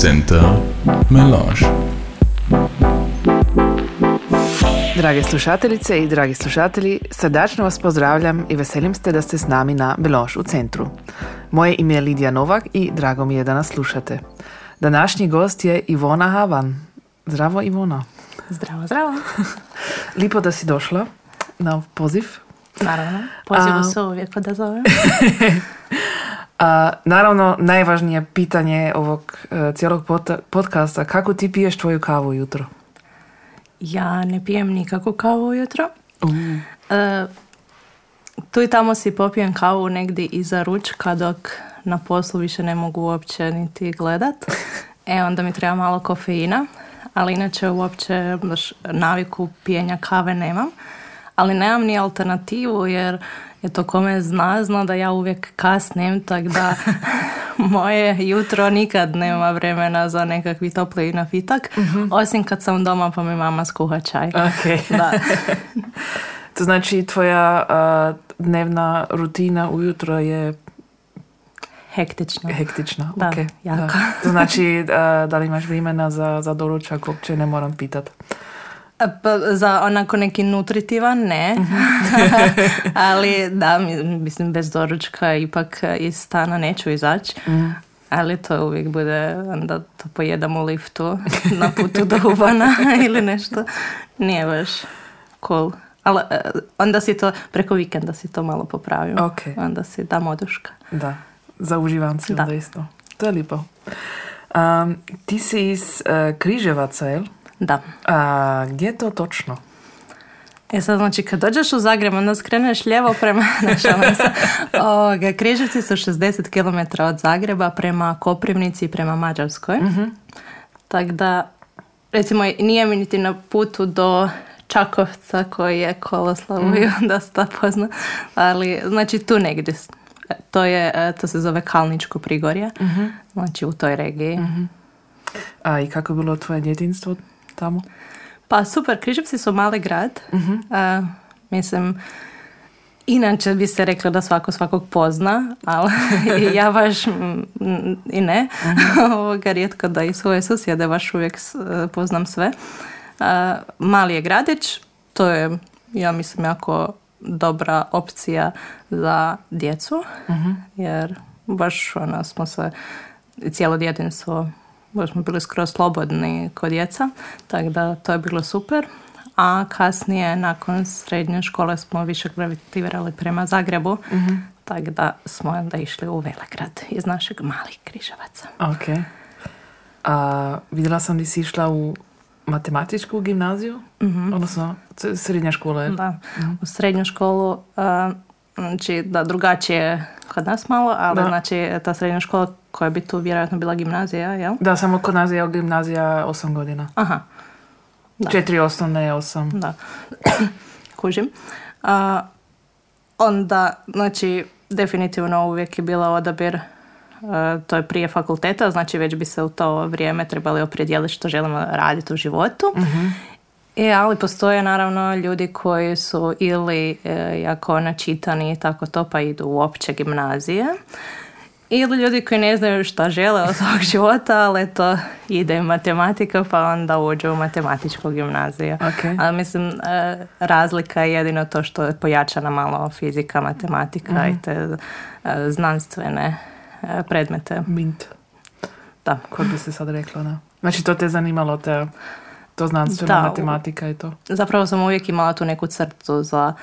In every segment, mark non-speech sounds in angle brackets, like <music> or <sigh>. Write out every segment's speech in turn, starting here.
Center Melange. Drage slušateljice i dragi slušatelji, srdačno vas pozdravljam i veselim ste da ste s nami na Beloš u centru. Moje ime je Lidija Novak i drago mi je da nas slušate. Današnji gost je Ivona Havan. Zdravo Ivona. Zdravo, zdravo. <laughs> Lipo da si došla na poziv. Naravno, pozivu se uvijek odazovem. <laughs> A, naravno, najvažnije pitanje ovog e, cijelog pod- podcasta, kako ti piješ tvoju kavu jutro? Ja ne pijem nikakvu kavu ujutro. E, tu i tamo si popijem kavu negdje iza ručka dok na poslu više ne mogu uopće niti gledat. E, onda mi treba malo kofeina, ali inače uopće baš naviku pijenja kave nemam. Ali nemam ni alternativu jer je to kome zna, zna da ja uvijek kasnim, tako da <laughs> moje jutro nikad nema vremena za nekakvi topli napitak, osim kad sam doma pa mi mama skuha čaj. Ok. Da. <laughs> To znači tvoja a, dnevna rutina ujutro je Hektično. hektična. Da, ok. jako. To znači a, da li imaš vremena za, za doručak, uopće ne moram pitat. Pa, za onako neki nutritivan ne, <laughs> ali da, mi- mislim bez doručka ipak iz stana neću izaći. Ali to uvijek bude, onda to pojedam u liftu na putu do Ubana <laughs> ili nešto. Nije baš cool. Ali e, onda si to, preko vikenda si to malo popravim. Ok. Onda si dam oduška. Da, za uživanci Da. onda isto. To je lipo. Um, ti si iz e, Križevaca, jel? Da. A gdje je to točno? E sad, znači, kad dođeš u Zagreb, onda skreneš lijevo prema, <laughs> ne šalim se. Ovoga, Križevci su 60 km od Zagreba prema Koprivnici i prema Mađarskoj. Tako da, recimo, nije mi niti na putu do Čakovca koji je Koloslavu i onda se to pozna. Ali, znači, tu negdje. s- To, je, e, to se zove Kalničko prigorje. Znači, u toj regiji. A i kako je bilo tvoje djetinstvo tamo? Pa super, Križevci su mali grad. A, mislim, inače bi se reklo da svako svakog pozna, ali <laughs> ja baš i ne. <laughs> Ovoga, rijetko da i svoje susjede baš uvijek s- poznam sve. A, mali je gradić, to je, ja mislim, jako dobra opcija za djecu, jer baš ono, smo se cijelo djetinstvo baš smo bili skroz slobodni kod djeca, tako da to je bilo super. A kasnije, nakon srednje škole, smo više gravitirali prema Zagrebu, tako da smo onda išli u Velegrad iz našeg malih križevaca. Ok. A vidjela sam da si išla u matematičku gimnaziju, odnosno c- srednja škola je. Da, u srednju školu, a, znači da drugačije je kod nas malo, ali Da. znači ta srednja škola koja bi tu vjerojatno bila gimnazija, jel? Da, samo kod nas je gimnazija 8 godina. Aha, Da. Četiri osnovne, osam. Da, <coughs> kužim. A, onda, znači, definitivno uvijek je bila odabir, a, to je prije fakulteta, znači već bi se u to vrijeme trebali opredijeliti što želimo raditi u životu. E, ali postoje naravno ljudi koji su ili e, jako načitani i tako to, pa idu u opće gimnazije. Ili ljudi koji ne znaju šta žele od svog <laughs> života, ali to ide matematika, pa onda uđu u matematičku gimnaziju. Ok. Ali mislim, e, razlika je jedino to što je pojačana malo fizika, matematika i te e, znanstvene e, predmete. Mint, Da. ko bi se sad rekla, da. Znači to te zanimalo, te, to znanstvena Da, matematika i to. Zapravo sam uvijek imala tu neku crtu za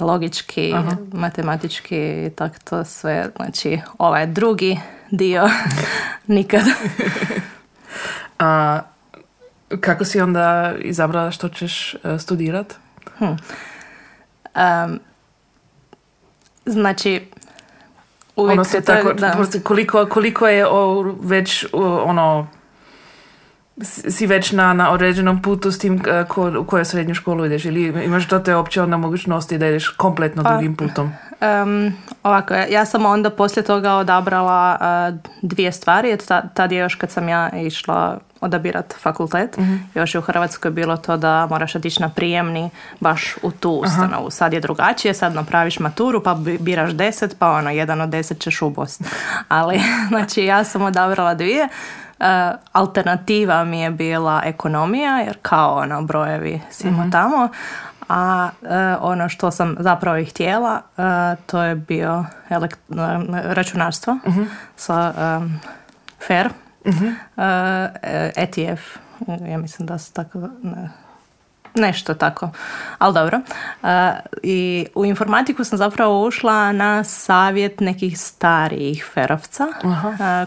logički, Aha. matematički i tak to sve. Znači, ovaj drugi dio <laughs> nikad. A kako si onda izabrala što ćeš e, studirat? Em, znači, uvijek Odnosno, se to... tako, da. koliko, koliko je o, već o, ono si već na, na određenom putu s tim e, ko, u kojoj srednju školu ideš ili imaš do te opće onda mogućnosti da ideš kompletno Pa, drugim putom? Em, ovako, ja sam onda poslije toga odabrala a, dvije stvari. jer ta- Tad je još kad sam ja išla odabirat fakultet, još je u Hrvatskoj bilo to da moraš otići na prijemni baš u tu ustanovu. Sad je drugačije, sad napraviš maturu pa bi- biraš deset, pa ono, jedan od deset ćeš ubost. <laughs> Ali, <laughs> znači, ja sam odabrala dvije. Alternativa mi je bila ekonomija, jer kao ono brojevi svima tamo, a ono što sam zapravo i htjela, to je bio računarstvo sa FAIR, ETF, ja mislim da se tako nešto tako, ali dobro. I u informatiku sam zapravo ušla na savjet nekih starijih ferovca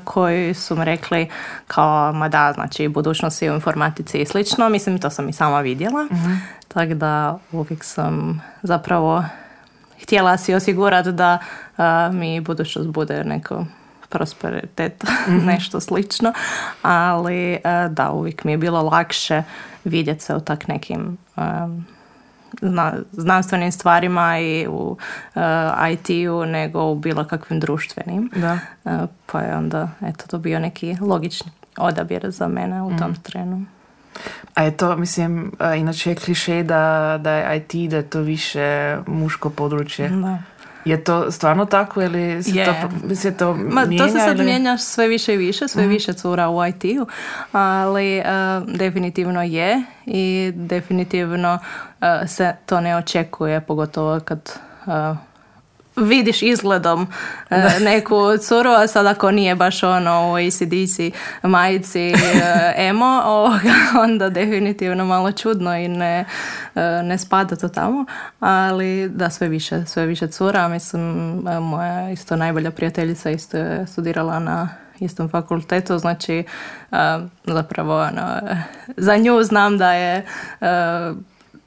koji su mi rekli kao, ma da, znači budućnost je u informatici i slično. Mislim, to sam i sama vidjela. Tako da uvijek sam zapravo htjela si osigurati da mi budućnost bude neko prosperitet, <laughs> nešto slično, ali da, uvijek mi je bilo lakše vidjeti se u tak nekim znanstvenim stvarima i u uh, IT-u nego u bilo kakvim društvenim. Da. pa je onda eto, to bio neki logični odabir za mene u tom mm. trenu. A je to, mislim, inače je kliše da, da je IT, da je to više muško područje. Da. Je to stvarno tako ili se je. to, se to Ma, To se sad mijenja sve više i više, sve mm. više cura u IT-u, ali uh, definitivno je i definitivno uh, se to ne očekuje, pogotovo kad uh, vidiš izgledom e, <laughs> neku curu, a sad ako nije baš ono u ACDC majici e, <laughs> emo, ovoga, onda definitivno malo čudno i ne, e, ne spada to tamo, ali da sve više, sve više cura, mislim moja isto najbolja prijateljica isto je studirala na istom fakultetu, znači zapravo ono, za nju znam da je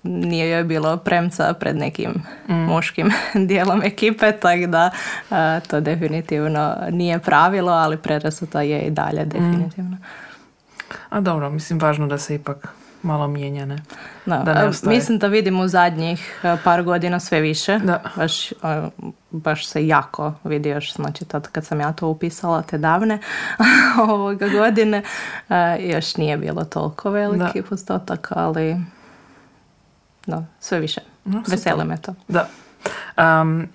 nije joj bilo premca pred nekim mm. muškim <laughs> dijelom ekipe, tako da to definitivno nije pravilo, ali predrasuta je i dalje mm. definitivno. A dobro, mislim važno da se ipak malo mijenja, ne? Da, mislim da vidim u zadnjih par godina sve više. Da. Baš, baš se jako vidi još, znači tad kad sam ja to upisala te davne <laughs> ovoga godine, još nije bilo toliko veliki postotak, ali no, sve više. No, Vesele me to. Da. Um,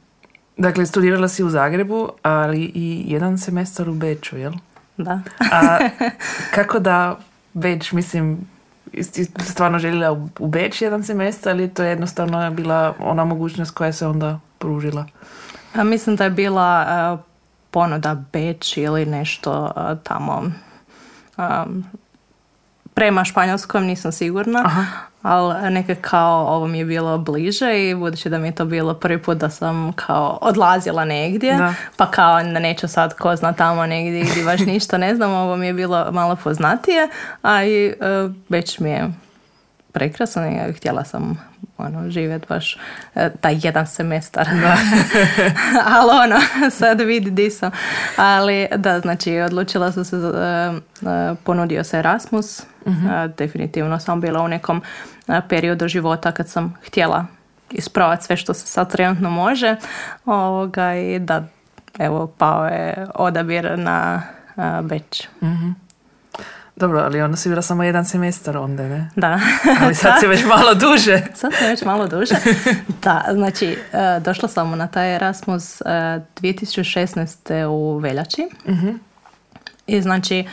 dakle, studirala si u Zagrebu, ali i jedan semestar u Beču, jel? Da. A <laughs> kako da Beč, mislim, stvarno željela u Beč jedan semestar ili to je jednostavno bila ona mogućnost koja se onda pružila? A, mislim da je bila uh, ponuda Beč ili nešto uh, tamo um, prema španjolskom nisam sigurna, Aha ali neka kao ovo mi je bilo bliže i budući da mi je to bilo prvi put da sam kao odlazila negdje, pa kao neću sad ko zna tamo negdje gdje baš <laughs> ništa ne znam, ovo mi je bilo malo poznatije, a i uh, već mi je prekrasno i htjela sam ono, živjeti baš e, taj jedan semestar. <laughs> Ali ono, sad vidi di sam. Ali da, znači, odlučila sam se, uh, ponudio se Erasmus. uh definitivno sam bila u nekom periodu života kad sam htjela ispravati sve što se sad trenutno može. Ovoga, I da, evo, pao je odabir na Beč. mm dobro, ali onda si bila samo jedan semestar onda, ne? Da. <laughs> Ali sad si <laughs> već malo duže. <laughs> sad sam već malo duže. Da, znači, e, došla sam na taj Erasmus 2016. E, u veljači. uh I znači,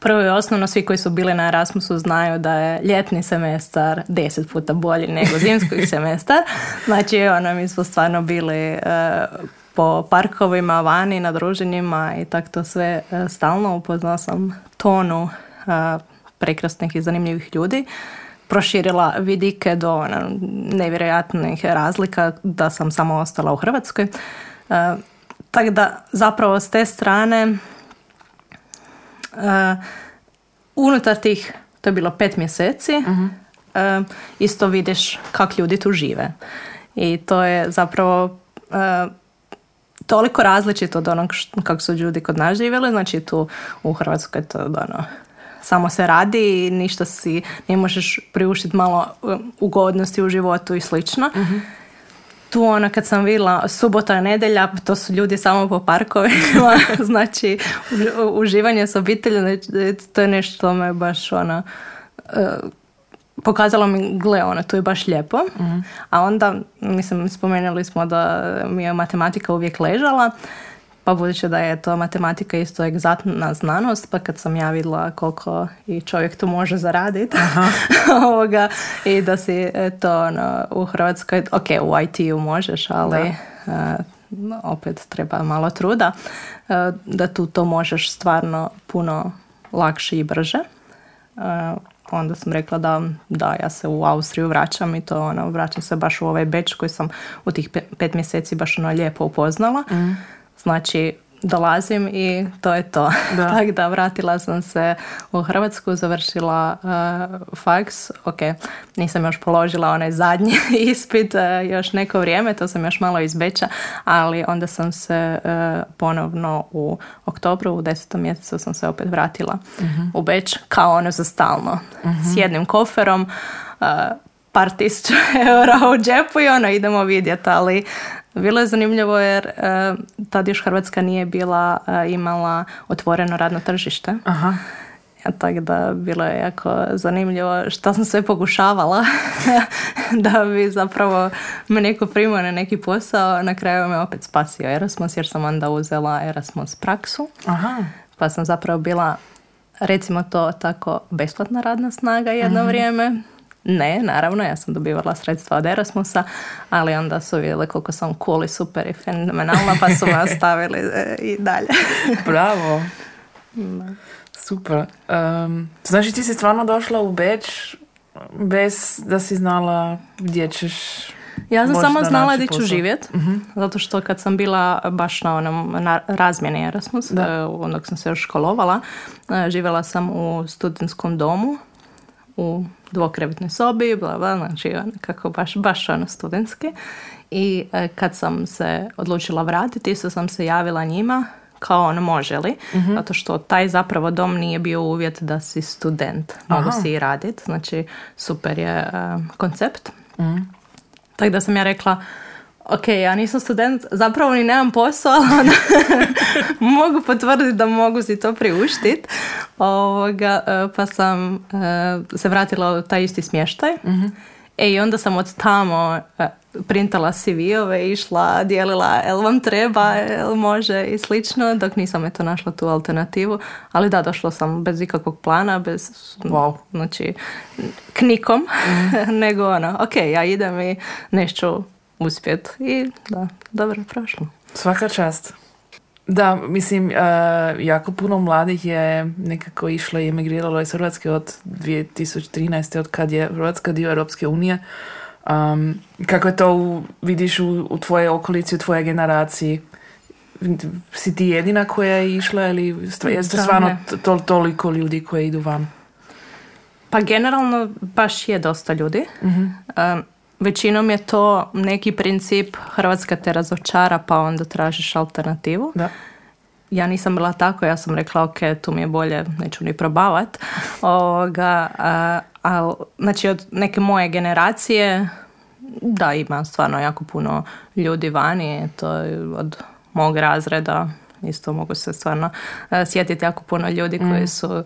prvo i osnovno, svi koji su bili na Erasmusu znaju da je ljetni semestar deset puta bolji nego zimski semestar. Znači, ono, mi smo stvarno bili e, po parkovima, vani, na druženjima i tako to sve stalno. Upoznala sam tonu prekrasnih i zanimljivih ljudi proširila vidike do ono, nevjerojatnih razlika da sam samo ostala u Hrvatskoj. tako da zapravo s te strane unutar tih, to je bilo pet mjeseci, uh isto vidiš kak ljudi tu žive. I to je zapravo toliko različito od onog kako su ljudi kod nas živjeli, znači tu u Hrvatskoj to ono, samo se radi i ništa si ne možeš priuštiti malo um, ugodnosti u životu i slično. uh Tu ono kad sam vidjela subota, nedelja, to su ljudi samo po parkovima, <laughs> znači uživanje s obiteljem, znači, to je nešto što me baš ono, uh, pokazalo mi, gle, ono, to je baš lijepo. Mhm. A onda, mislim, spomenuli smo da mi je matematika uvijek ležala Pa budući da je to matematika isto egzaktna znanost, pa kad sam ja vidjela koliko i čovjek tu može zaraditi <laughs> ovoga, i da si to ono, u Hrvatskoj, ok, u IT-u možeš, ali uh, opet treba malo truda, uh, da tu to možeš stvarno puno lakše i brže. Uh, onda sam rekla da, da ja se u Austriju vraćam i to ono, vraćam se baš u ovaj beč koji sam u tih pet, mjeseci baš ono lijepo upoznala. Mm. Znači, dolazim i to je to. Da. <laughs> Tako da vratila sam se u Hrvatsku, završila uh, faks. Ok, nisam još položila onaj zadnji <laughs> ispit uh, još neko vrijeme, to sam još malo izbeća, ali onda sam se uh, ponovno u oktobru, u desetom mjesecu sam se opet vratila uh u Beč kao ono za stalno. uh S jednim koferom, par tisuća <laughs> eura u džepu i ono idemo vidjeti, ali bilo je zanimljivo jer uh, tad još Hrvatska nije bila uh, imala otvoreno radno tržište. Aha. Ja, tako da bilo je jako zanimljivo što sam sve pokušavala <laughs> da bi zapravo me neko primao na neki posao. Na kraju me opet spasio Erasmus jer sam onda uzela Erasmus praksu. Aha. Pa sam zapravo bila recimo to tako besplatna radna snaga jedno vrijeme ne, naravno, ja sam dobivala sredstva od Erasmusa, ali onda su vidjeli koliko sam cool i super i fenomenalna, pa su me ostavili <laughs> e, i dalje. Bravo. Super. Um, znači ti si stvarno došla u Beč bez da si znala gdje ćeš ja sam samo znala gdje ću živjet, uh zato što kad sam bila baš na onom na razmjeni Erasmus, da. Uh, dok sam se još školovala, uh, živjela sam u studentskom domu u dvokrevetnoj sobi, bla, bla, znači ono, kako baš, baš ono studentski. I e, kad sam se odlučila vratiti, isto sam se javila njima kao ono može li, uh zato što taj zapravo dom nije bio uvjet da si student, mogu si i raditi, znači super je e, koncept. uh Tako da sam ja rekla, ok, ja nisam student, zapravo ni nemam posao, <laughs> ali mogu potvrditi da mogu si to priuštiti. Ovoga, e, pa sam e, se vratila u taj isti smještaj. uh E i onda sam od tamo e, printala CV-ove, išla, dijelila jel vam treba, jel može i slično, dok nisam eto našla tu alternativu. Ali da, došla sam bez ikakvog plana, bez, wow. znači, knikom, mm <laughs> nego ono, ok, ja idem i nešto uspjet. I da, dobro prošlo. Svaka čast. Da, mislim, uh, jako puno mladih je nekako išlo i emigriralo iz Hrvatske od 2013. od kad je Hrvatska dio Europske unije. Um, kako je to vidiš u, u tvojoj okolici, u tvojoj generaciji? Si ti jedina koja je išla ili je stvarno to, toliko ljudi koji idu van? Pa generalno baš je dosta ljudi. Um, Većinom je to neki princip Hrvatska te razočara pa onda tražiš alternativu. Da. Ja nisam bila tako, ja sam rekla ok, tu mi je bolje, neću ni probavat. <laughs> Ovoga, a, znači od neke moje generacije da ima stvarno jako puno ljudi vani, to je od mog razreda isto mogu se stvarno sjetiti jako puno ljudi koji mm. su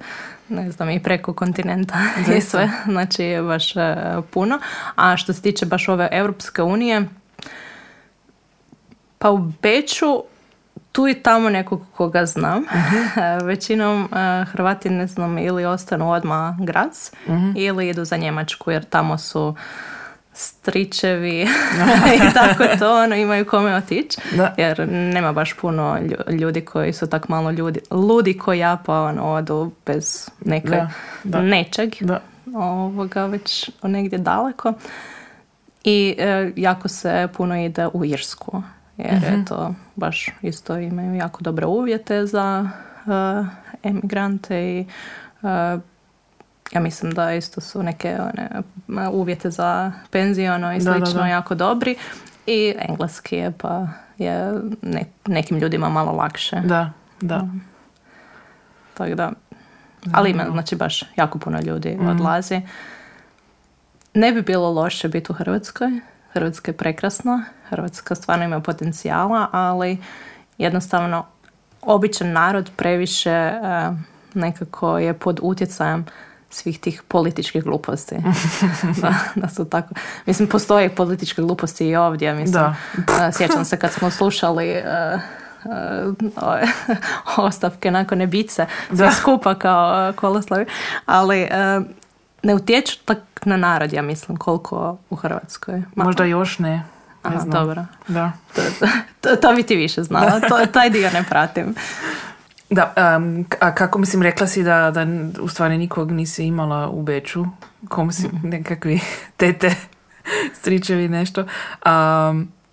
ne znam, i preko kontinenta <laughs> i sve, znači baš e, puno. A što se tiče baš ove Europske unije, pa u Beču tu i tamo nekog koga znam. uh <laughs> Većinom uh, Hrvati ne znam ili ostanu odmah grac uh ili idu za Njemačku jer tamo su stričevi <laughs> i tako to, ono, imaju kome otići. Jer nema baš puno ljudi koji su tak malo ljudi, ludi ko ja, pa ono, odu bez neke, nečeg. Ovoga već negdje daleko. I e, jako se puno ide u Irsku. Jer je mhm. to baš isto imaju jako dobre uvjete za uh, emigrante i uh, ja mislim da isto su neke one, uvjete za penziono i slično jako dobri i engleski je pa je nekim ljudima malo lakše. Da, da. Um, tako da, ali ima znači baš jako puno ljudi mm. odlazi. Ne bi bilo loše biti u Hrvatskoj. Hrvatska je prekrasna. Hrvatska stvarno ima potencijala, ali jednostavno običan narod previše nekako je pod utjecajem svih tih političkih gluposti. <laughs> da, da su tako. Mislim, postoje političke gluposti i ovdje. Mislim, da. sjećam se kad smo slušali ove <laughs> ostavke nakon nebice, sve skupa kao uh, koloslavi, ali uh, ne utječu tak na narod, ja mislim, koliko u Hrvatskoj. Ma- Možda još ne. ne Aha, znam. dobro. Da. To, to, to bi ti više znala, to, taj dio ne pratim. Da, k- a kako mislim, rekla si da, da u stvari nikog nisi imala u Beču, kom si nekakvi <laughs> tete, stričevi nešto. Um,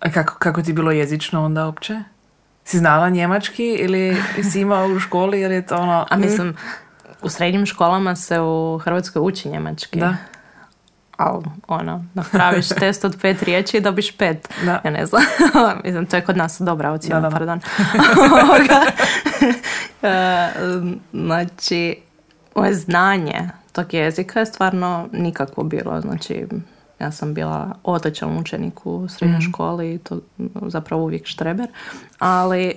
a kako, kako ti bilo jezično onda uopće? Si znala njemački ili si imala u školi ili je to ono... A mislim, u srednjim školama se u Hrvatskoj uči njemački. Da. Ali, ono, napraviš <laughs> test od pet riječi i dobiš pet. Da. Ja ne znam. <laughs> mislim, to je kod nas dobra ocjena, Da, da, pardon. <laughs> E, znači, moje znanje tog jezika je stvarno nikakvo bilo. Znači, ja sam bila otočan učenik u srednjoj školi i to zapravo uvijek štreber. Ali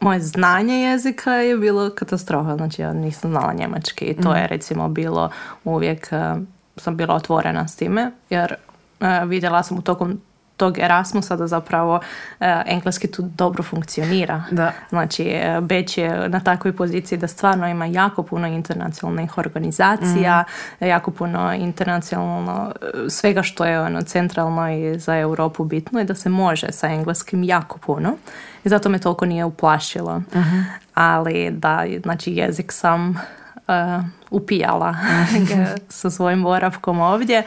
moje znanje jezika je bilo katastrofa. Znači, ja nisam znala njemački i to je recimo bilo uvijek e, sam bila otvorena s time, jer e, vidjela sam u tokom tog Erasmusa da zapravo e, engleski tu dobro funkcionira. Da. Znači, e, Beč je na takvoj poziciji da stvarno ima jako puno internacionalnih organizacija, jako puno internacionalno svega što je ono centralno i za Europu bitno i da se može sa engleskim jako puno. I zato me toliko nije uplašilo. Ali da, znači jezik sam upijala <laughs> sa svojim boravkom ovdje.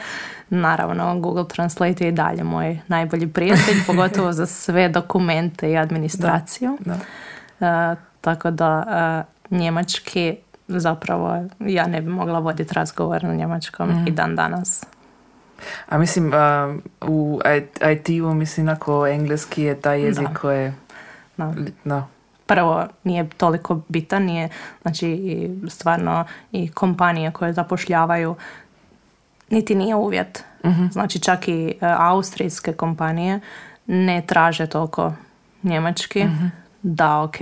Naravno, Google Translate je i dalje moj najbolji prijatelj, <laughs> pogotovo za sve dokumente i administraciju. Da. E, tako da e, njemački zapravo ja ne bi mogla voditi razgovor na njemačkom i dan danas. A mislim, um, u IT-u, mislim, ako engleski je taj jezik Da. koji je... Da. Prvo, nije toliko bitan, nije, znači i stvarno i kompanije koje zapošljavaju niti nije uvjet. Znači čak i e, austrijske kompanije ne traže toliko njemački da ok,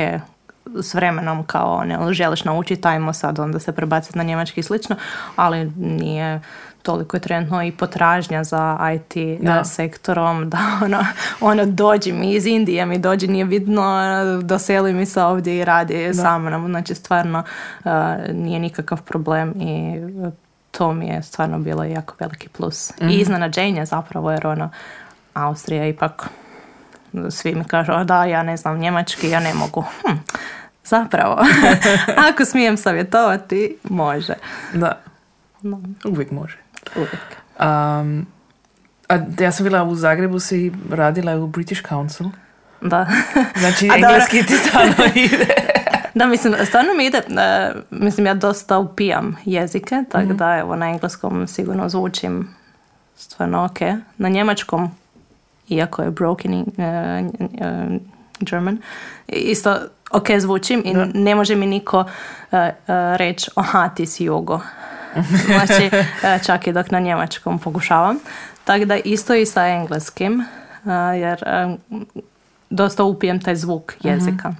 s vremenom kao ne želiš naučiti, ajmo sad onda se prebaciti na njemački i slično, ali nije toliko je trenutno i potražnja za IT e, Da. sektorom <laughs> da ono, ono dođi mi iz Indije mi dođi nije bitno doseli mi se ovdje i radi sa mnom. Znači stvarno e, nije nikakav problem i e, to mi je stvarno bilo jako veliki plus. I iznenađenje zapravo jer ono Austrija ipak svi mi kažu "A da ja ne znam njemački ja ne mogu. Hm, zapravo <laughs> <laughs> ako smijem savjetovati može. Da. no, Uvijek može. Uvijek Um, a ja sam bila u Zagrebu, si radila u British Council. da Znači, <laughs> A engleski ti stalno <laughs> ide. Da, mislim, stvarno mi ide, e, mislim, ja dosta upijam jezike, tako da evo na engleskom sigurno zvučim stvarno ok. Na njemačkom, iako je broken in, e, e, German, isto ok zvučim i ne može mi niko e, e, reći, aha, ti si jugo. <laughs> znači, e, čak i dok na njemačkom pokušavam. Tako da isto i sa engleskim, e, jer e, dosta upijem taj zvuk jezika.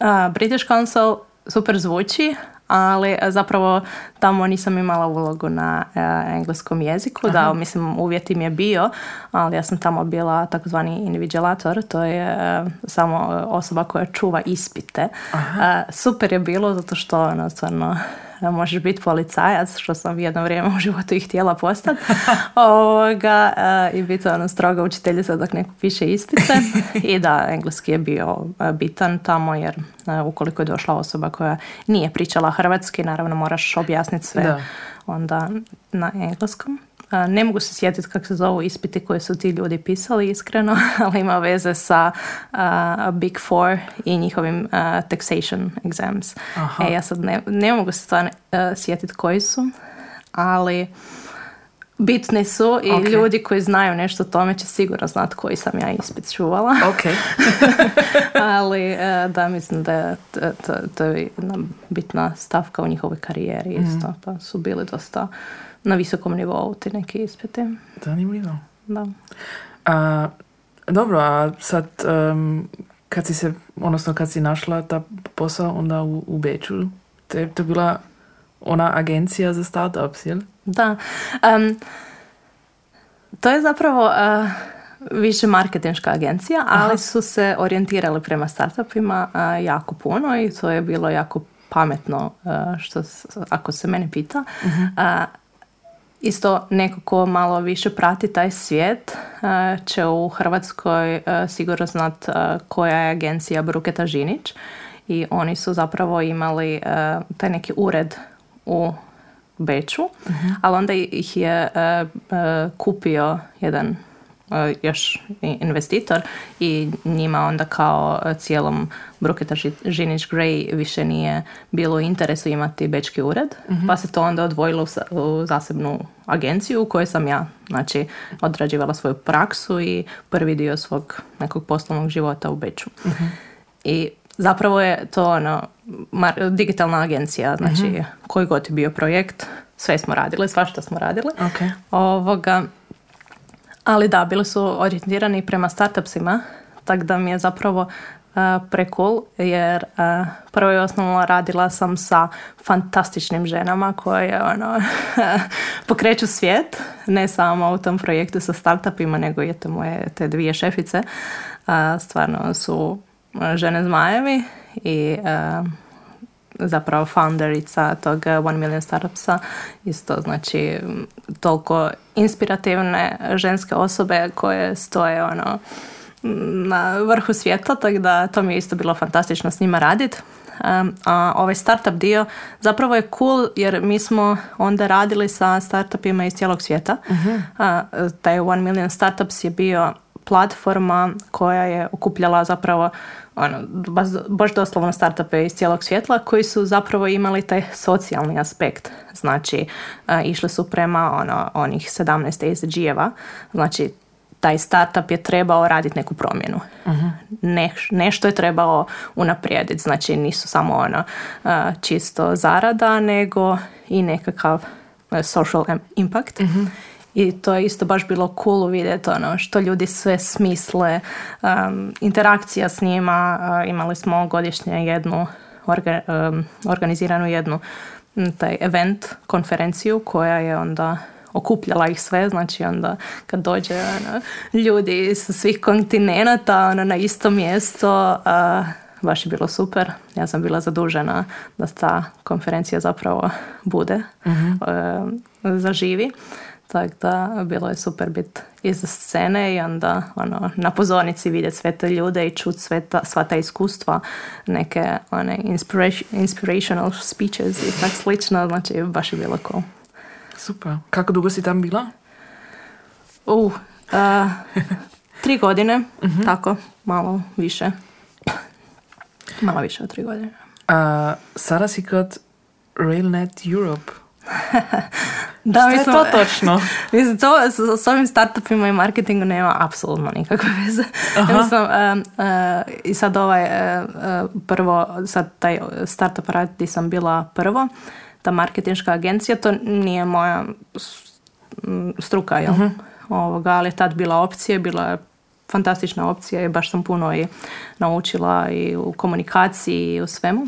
Uh, British Council super zvuči, ali zapravo tamo nisam imala ulogu na engleskom jeziku, da mislim uvjet im je bio, ali ja sam tamo bila takozvani individualator, to je samo osoba koja čuva ispite. E, super je bilo zato što ono, stvarno e, možeš biti policajac, što sam jedno vrijeme u životu i htjela postati, <laughs> ovoga, e, i biti ono stroga učiteljica dok neko piše ispite. <laughs> I da, engleski je bio e, bitan tamo jer e, ukoliko je došla osoba koja nije pričala hrvatski, naravno moraš objasniti sve Da. onda na engleskom. Ne mogu se sjetiti kako se zovu ispiti koje su ti ljudi pisali iskreno, <laughs> ali ima veze sa a, Big Four i njihovim a, taxation exams. Aha. E, ja sad ne, ne mogu se stvarno e, sjetiti koji su, ali bitni su i Ok. ljudi koji znaju nešto o tome će sigurno znati koji sam ja ispit čuvala. Ok. <laughs> ali <laughs> e, da, mislim da je to, to, to je jedna bitna stavka u njihovoj karijeri isto, pa su bili dosta na visokom nivou ti neki ispiti. Zanimljivo. Da. A, dobro, a sad em, kad si se, odnosno kad si našla ta posao onda u, u Beču, te, to je bila ona agencija za startups, jel? Da. Em, to je zapravo, eh, više marketinška agencija, ali su se orijentirali prema startupima jako puno i to je bilo jako pametno, što, ako se mene pita. Isto neko ko malo više prati taj svijet će u Hrvatskoj sigurno znat koja je agencija Bruketa Žinić. I oni su zapravo imali taj neki ured u Beču, ali onda ih je kupio jedan još investitor i njima onda kao cijelom Bruketa Žinić Gray više nije bilo u interesu imati bečki ured, mhm. pa se to onda odvojilo u zasebnu agenciju u kojoj sam ja znači, odrađivala svoju praksu i prvi dio svog nekog poslovnog života u Beču. Mhm. I zapravo je to ono, digitalna agencija, znači mhm. koji god je bio projekt, sve smo radili, svašta smo radili. Okay. Ovoga, ali da, bili su orijentirani prema startupsima, tako da mi je zapravo uh, prekul jer uh, prvo i osnovno radila sam sa fantastičnim ženama koje ono, <laughs> pokreću svijet, ne samo u tom projektu sa startupima, nego i te moje te dvije šefice. Uh, stvarno su žene zmajevi i zapravo founderica tog One Million Startupsa isto znači toliko inspirativne ženske osobe koje stoje ono na vrhu svijeta, tako da to mi je isto bilo fantastično s njima raditi. a ovaj startup dio zapravo je cool jer mi smo onda radili sa startupima iz cijelog svijeta. uh taj One Million Startups je bio platforma koja je okupljala zapravo ono, baš, baš doslovno startupe iz cijelog svjetla koji su zapravo imali taj socijalni aspekt. Znači, išli su prema ono, onih 17 ESG-eva, znači taj startup je trebao raditi neku promjenu. uh nešto je trebao unaprijediti. Znači nisu samo ono čisto zarada, nego i nekakav social impact. uh i to je isto baš bilo cool vidjeti ono što ljudi sve smisle, um, interakcija s njima, uh, imali smo godišnje jednu um, organiziranu jednu taj event, konferenciju koja je onda okupljala ih sve, znači onda kad dođe ono, ljudi sa svih kontinenata ono, na isto mjesto, uh, baš je bilo super. Ja sam bila zadužena da ta konferencija zapravo bude, uh zaživi. Tako da bilo je super biti iza scene i onda ono, na pozornici vidjeti sve te ljude i čuti sve ta, sva ta iskustva, neke one, inspirational speeches i tak slično, znači baš je bilo cool. Super. Kako dugo si tam bila? Uh, <laughs> tri godine, mhm. tako, malo više. Malo više od tri godine. Uh, sada si kod Railnet Europe. <laughs> da, je to točno? <laughs> mislim, to s, ovim startupima i marketingu nema apsolutno nikakve veze. <laughs> Mislim, I sad ovaj, e, prvo, sad taj startup rad gdje sam bila prvo, ta marketinška agencija, to nije moja struka, jel? uh Ovoga, ali je tad bila opcija, bila je fantastična opcija i baš sam puno i naučila i u komunikaciji i u svemu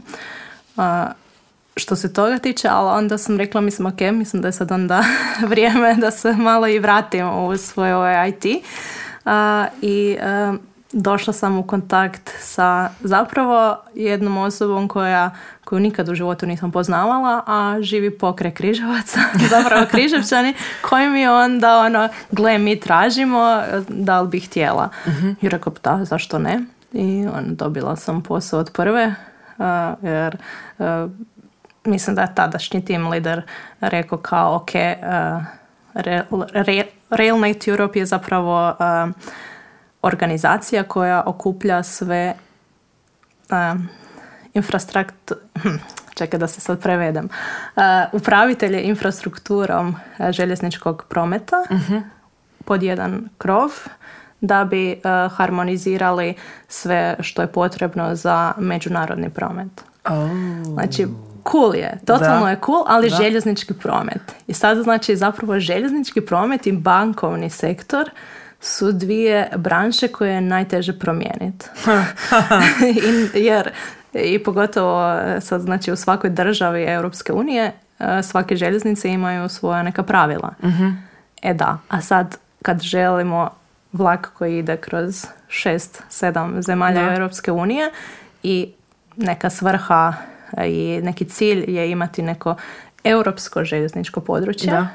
što se toga tiče, ali onda sam rekla, mislim, ok, mislim da je sad onda <laughs> vrijeme da se malo i vratim u svoj ovaj IT. I došla sam u kontakt sa zapravo jednom osobom koja, koju nikad u životu nisam poznavala, a živi pokre križevaca, <laughs> zapravo križevčani, koji mi onda ono, gle, mi tražimo, da li bih htjela. uh I rekao, da, zašto ne? I on, dobila sam posao od prve, jer mislim da je tadašnji team leader rekao kao ok, uh, RailNet Europe je zapravo uh, organizacija koja okuplja sve uh, infrastruktur... Hm, čekaj da se sad prevedem. Uh, upravitelje infrastrukturom željezničkog prometa uh pod jedan krov da bi harmonizirali sve što je potrebno za međunarodni promet. Oh. Znači, cool je, totalno je cool, ali željeznički promet. I sad znači zapravo željeznički promet i bankovni sektor su dvije branše koje je najteže promijeniti. <laughs> <laughs> jer i pogotovo sad znači u svakoj državi Europske unije e, svake željeznice imaju svoja neka pravila. Mhm. E da, a sad kad želimo vlak koji ide kroz šest, sedam zemalja Da. Europske unije i neka svrha i neki cilj je imati neko europsko željezničko područje. Da.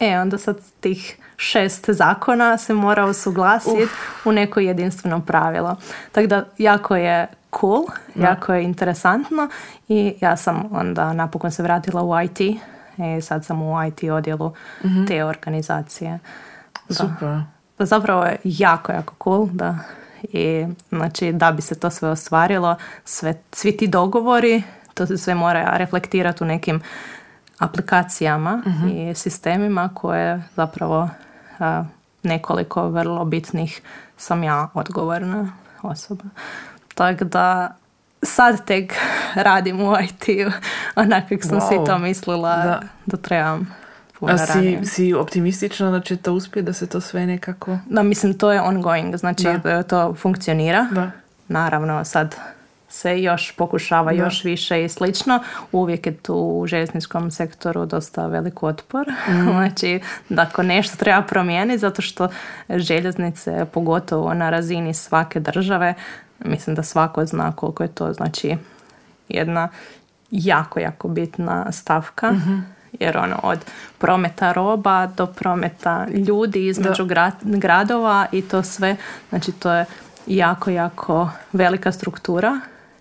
E, onda sad tih šest zakona se mora usuglasiti u neko jedinstveno pravilo. Tako da jako je cool, jako je interesantno i ja sam onda napokon se vratila u IT i sad sam u IT odjelu te organizacije. Da. Super. Zapravo je jako, jako cool da i znači da bi se to sve ostvarilo, sve, svi ti dogovori, to se sve mora reflektirati u nekim aplikacijama i sistemima koje zapravo a, nekoliko vrlo bitnih sam ja odgovorna osoba. Tako da sad tek radim u IT-u, <laughs> onak kako sam si Wow. to mislila Da. da, trebam puno A si, si optimistična da će to uspjeti, da se to sve nekako... Da, mislim, to je ongoing, znači Da. da. to funkcionira. Da. Naravno, sad se još pokušava Da. još više i slično. Uvijek je tu u željezničkom sektoru dosta velik otpor. Mhm. <laughs> znači, da ako nešto treba promijeniti, zato što željeznice, pogotovo na razini svake države, mislim da svako zna koliko je to znači jedna jako, jako bitna stavka. Mhm. Jer ono, od prometa roba do prometa ljudi između gra- gradova i to sve, znači to je jako, jako velika struktura.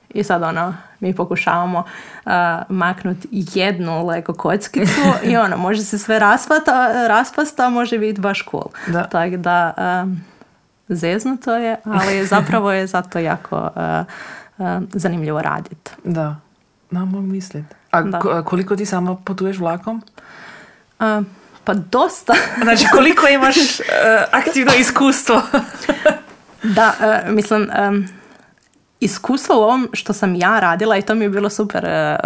I sad ono, mi pokušavamo uh, maknuti jednu Lego kockicu <laughs> i ono, može se sve raspata, raspast, a može biti baš cool. Da. Tako da, um, zeznuto je, ali <laughs> zapravo je zato jako uh, uh, zanimljivo raditi. Da. Na, mogu mislit. A Da. ko- koliko ti sama putuješ vlakom? Uh, pa dosta. <laughs> Znači, koliko imaš eh, aktivno iskustvo? <laughs> Da, e, mislim, em, iskustvo u ovom što sam ja radila i to mi je bilo super e,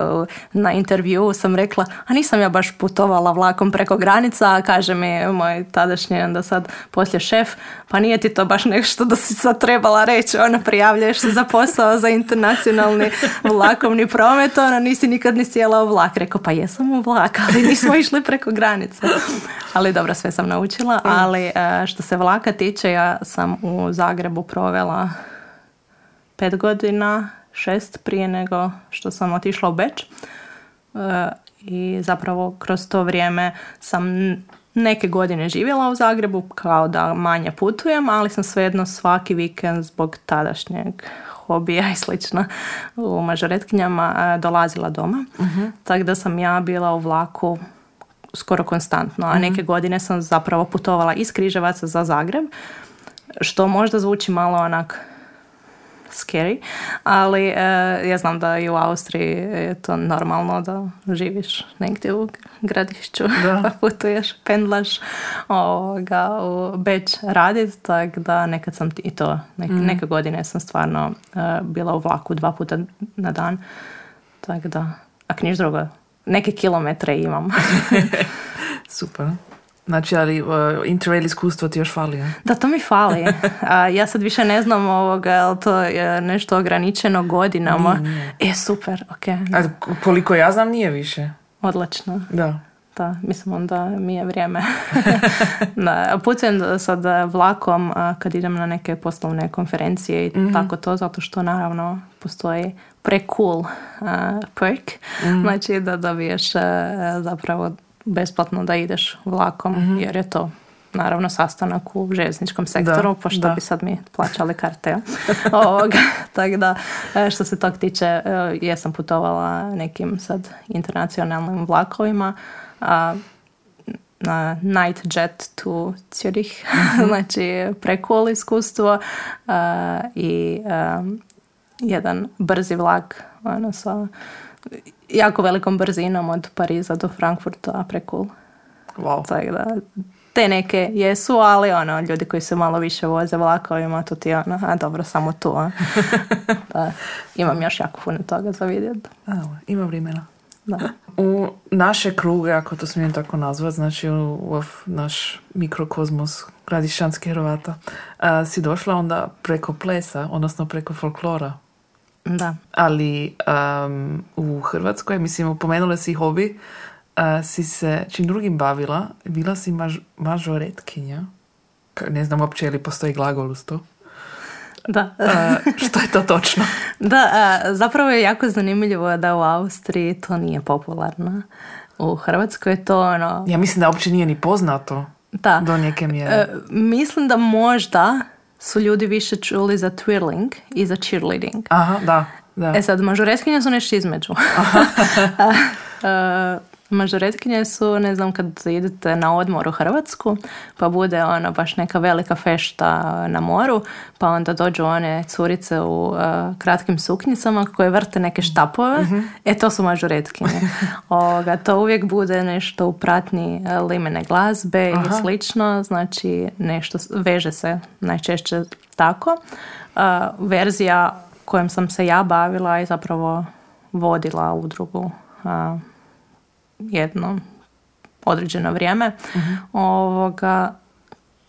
na intervjuu sam rekla, a nisam ja baš putovala vlakom preko granica, a kaže mi moj tadašnji onda sad poslije šef, pa nije ti to baš nešto da si sad trebala reći, ono prijavljuješ se za posao za internacionalni vlakovni promet, ono nisi nikad ni sjela u vlak. Rekao, pa jesam u vlak, ali nismo <laughs> išli preko granice. Ali dobro, sve sam naučila, ali e, što se vlaka tiče, ja sam u Zagrebu provela pet godina, šest prije nego što sam otišla u Beč. E, I zapravo kroz to vrijeme sam neke godine živjela u Zagrebu kao da manje putujem, ali sam svejedno svaki vikend zbog tadašnjeg hobija i slično u mažoretkinjama e, dolazila doma. Tako da sam ja bila u vlaku skoro konstantno, a neke godine sam zapravo putovala iz Križevaca za Zagreb, što možda zvuči malo onak scary, ali e, ja znam da i u Austriji je to normalno da živiš negdje u gradišću Da. <laughs> pa putuješ, pendlaš ovoga, u Beč radit, tako da nekad sam i to, nek- neke godine sam stvarno e, bila u vlaku dva puta na dan, tako da, ako niš drugo, neke kilometre imam. <laughs> <laughs> Super. Znači, ali uh, interrail iskustvo ti još fali, a? Da, to mi fali. <laughs> A, ja sad više ne znam ovoga, je to je nešto ograničeno godinama. E, super, ok, A koliko ja znam, nije više. odlično. Da. Da, mislim onda mi je vrijeme. <laughs> <laughs> da, putujem sad vlakom kad idem na neke poslovne konferencije i tako to, zato što naravno postoji pre-cool a, perk. Znači da dobiješ a, zapravo besplatno da ideš vlakom, jer je to naravno sastanak u željezničkom sektoru, Da, pošto da. bi sad mi plaćali karte. <laughs> Ovoga, Tako da, e, što se tog tiče, e, jesam putovala nekim sad internacionalnim vlakovima, a, na night jet to Zurich, <laughs> znači preko iskustvo a, i a, jedan brzi vlak ono, sa jako velikom brzinom od Pariza do Frankfurta preko Wow. tako da, te neke jesu, ali ono, ljudi koji se malo više voze vlakovima, to ti ono, a dobro, samo tu. A. Da, <laughs> imam još jako puno toga za vidjeti. Ima vremena. Da. U naše kruge, ako to smijem tako nazvat, znači u, u naš mikrokozmos gradišanskih Hrvata, a, si došla onda preko plesa, odnosno preko folklora. Da. Ali um, u Hrvatskoj, mislim, upomenula si hobi, a, si se čim drugim bavila, bila si maž, mažoretkinja. Ne znam uopće li postoji glagol uz to. Da. A, što je to točno? <laughs> Da, a, zapravo je jako zanimljivo da u Austriji to nije popularno. U Hrvatskoj je to ono... Ja mislim da uopće nije ni poznato Da. do neke mjere. E, mislim da možda su ljudi više čuli za twirling i za cheerleading. Aha, da. da. E sad, mažoretkinje su nešto između. <laughs> E, mažoretkinje su, ne znam, kad idete na odmor u Hrvatsku, pa bude ono baš neka velika fešta na moru, pa onda dođu one curice u e, kratkim suknjicama koje vrte neke štapove, e to su mažoretkinje. <laughs> Ovoga, to uvijek bude nešto u pratnji e, limene glazbe ili Aha. slično, znači nešto veže se najčešće tako. E, verzija kojom sam se ja bavila i zapravo vodila udrugu a, jedno određeno vrijeme ovoga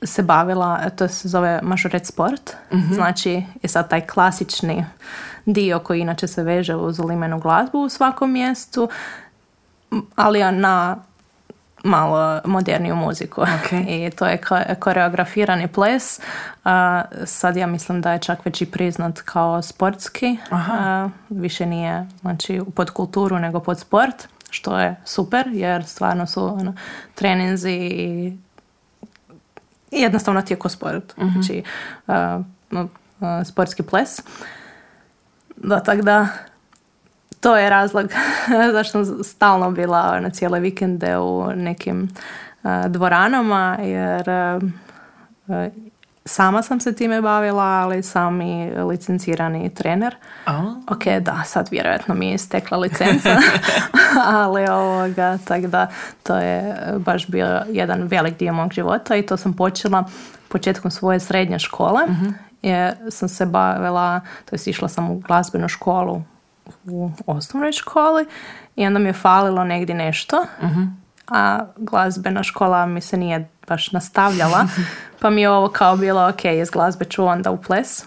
se bavila, to se zove mažoret sport, znači je sad taj klasični dio koji inače se veže uz limenu glazbu u svakom mjestu, ali na malo moderniju muziku. Ok. <laughs> I to je ko- koreografirani ples. A, sad ja mislim da je čak već i priznat kao sportski. A, više nije znači, pod kulturu nego pod sport, što je super jer stvarno su ono, treninzi i jednostavno ti je ko sport. Znači, a, a, sportski ples. Da, tako da to je razlog <laughs> zašto sam stalno bila na cijele vikende u nekim a, dvoranama, jer sama sam se time bavila, ali sam i licencirani trener. A? Ok, da, sad vjerojatno mi je istekla licenca, <laughs> ali ovoga, tako da to je baš bio jedan velik dio mog života i to sam počela početkom svoje srednje škole, jer sam se bavila, to jest išla sam u glazbenu školu u osnovnoj školi i onda mi je falilo negdje nešto, a glazbena škola mi se nije baš nastavljala, <laughs> pa mi je ovo kao bilo ok, iz glazbe ću onda u ples.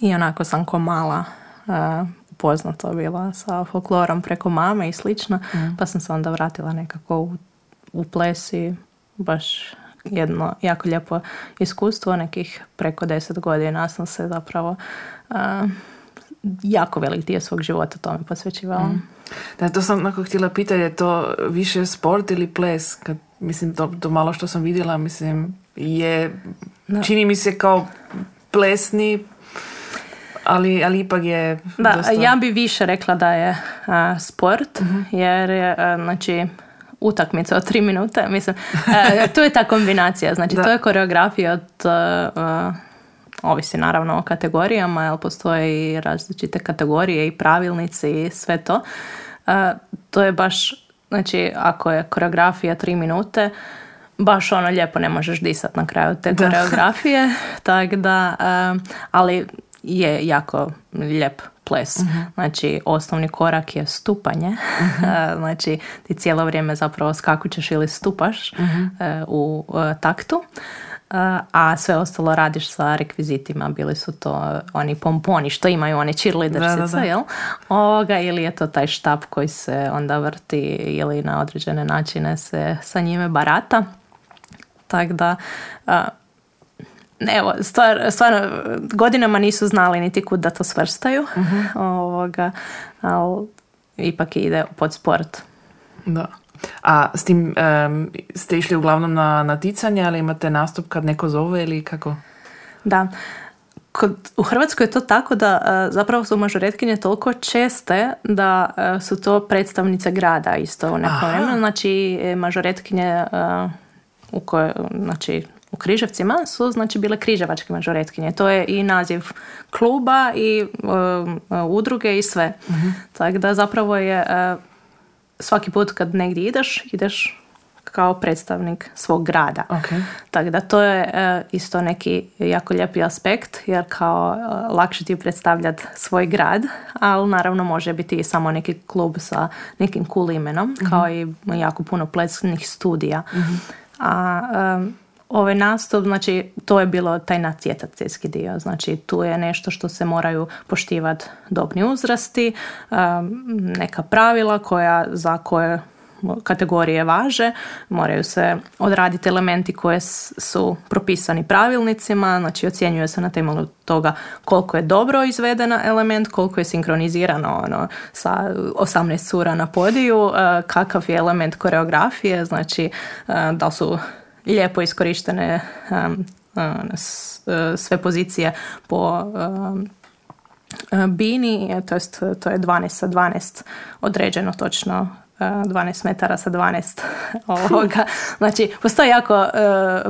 I onako sam ko mala uh, upoznata bila sa folklorom preko mame i slično, pa sam se onda vratila nekako u, u ples i baš jedno jako lijepo iskustvo, nekih preko deset godina sam se zapravo uh, jako velik dio svog života tome posvećivala. Da, to sam onako htjela pitati, je to više sport ili ples? Kad, mislim, to, to malo što sam vidjela, mislim, je, čini mi se kao plesni, ali, ali ipak je Da, dosta... ja bi više rekla da je a, sport, jer je, a, znači, utakmica od tri minute, mislim, a, tu je ta kombinacija, znači Da. to je koreografija od, a, a, ovisi naravno o kategorijama, jer postoje i različite kategorije i pravilnici i sve to. A, to je baš, znači, ako je koreografija tri minute, baš ono lijepo ne možeš disat na kraju te Da. koreografije, <laughs> tako da, um, ali je jako lijep ples. Znači, osnovni korak je stupanje. <laughs> znači, ti cijelo vrijeme zapravo skakućeš ili stupaš e, u e, taktu. E, a sve ostalo radiš sa rekvizitima. Bili su to oni pomponi što imaju one cheerleadersice, jel? Ovoga, ili je to taj štap koji se onda vrti ili na određene načine se sa njime barata. Tako da, a, evo, stvar, stvarno, godinama nisu znali niti kud da to svrstaju, ovoga, ali ipak ide pod sport. Da. A s tim em, ste išli uglavnom na naticanje, ali imate nastup kad neko zove ili kako? Da. Kod, u Hrvatskoj je to tako da a, zapravo su mažoretkinje toliko česte da a, su to predstavnice grada isto u nekom vremenu. Znači, e, mažoretkinje a, u koje, znači, u Križevcima su znači bile križevačke mažoretkinje. To je i naziv kluba i um, udruge i sve. Tako da zapravo je uh, svaki put kad negdje ideš, ideš kao predstavnik svog grada. Ok. Tako da to je e, isto neki jako lijepi aspekt jer kao e, lakše ti je predstavljati svoj grad, ali naravno može biti i samo neki klub sa nekim cool imenom, kao i jako puno plesnih studija. A e, ovaj nastup, znači to je bilo taj natjecateljski dio, znači tu je nešto što se moraju poštivati dobni uzrasti, e, neka pravila koja za koje kategorije važe, moraju se odraditi elementi koje su propisani pravilnicima, znači ocjenjuje se na temelju toga koliko je dobro izvedena element, koliko je sinkronizirano ono, sa 18 cura na podiju, e, kakav je element koreografije, znači e, da su lijepo iskorištene sve pozicije po bini, to, jest, to je 12 sa 12 određeno točno 12 metara sa 12 <laughs> ovoga. Znači, postoje jako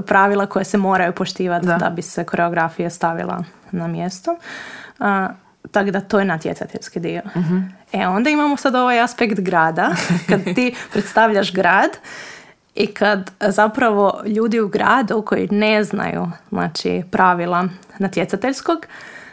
pravila koje se moraju poštivati da. bi se koreografija stavila na mjesto. tako da to je natjecateljski dio. uh E, onda imamo sad ovaj aspekt grada. <laughs> Kad ti predstavljaš grad i kad zapravo ljudi u gradu koji ne znaju znači, pravila natjecateljskog,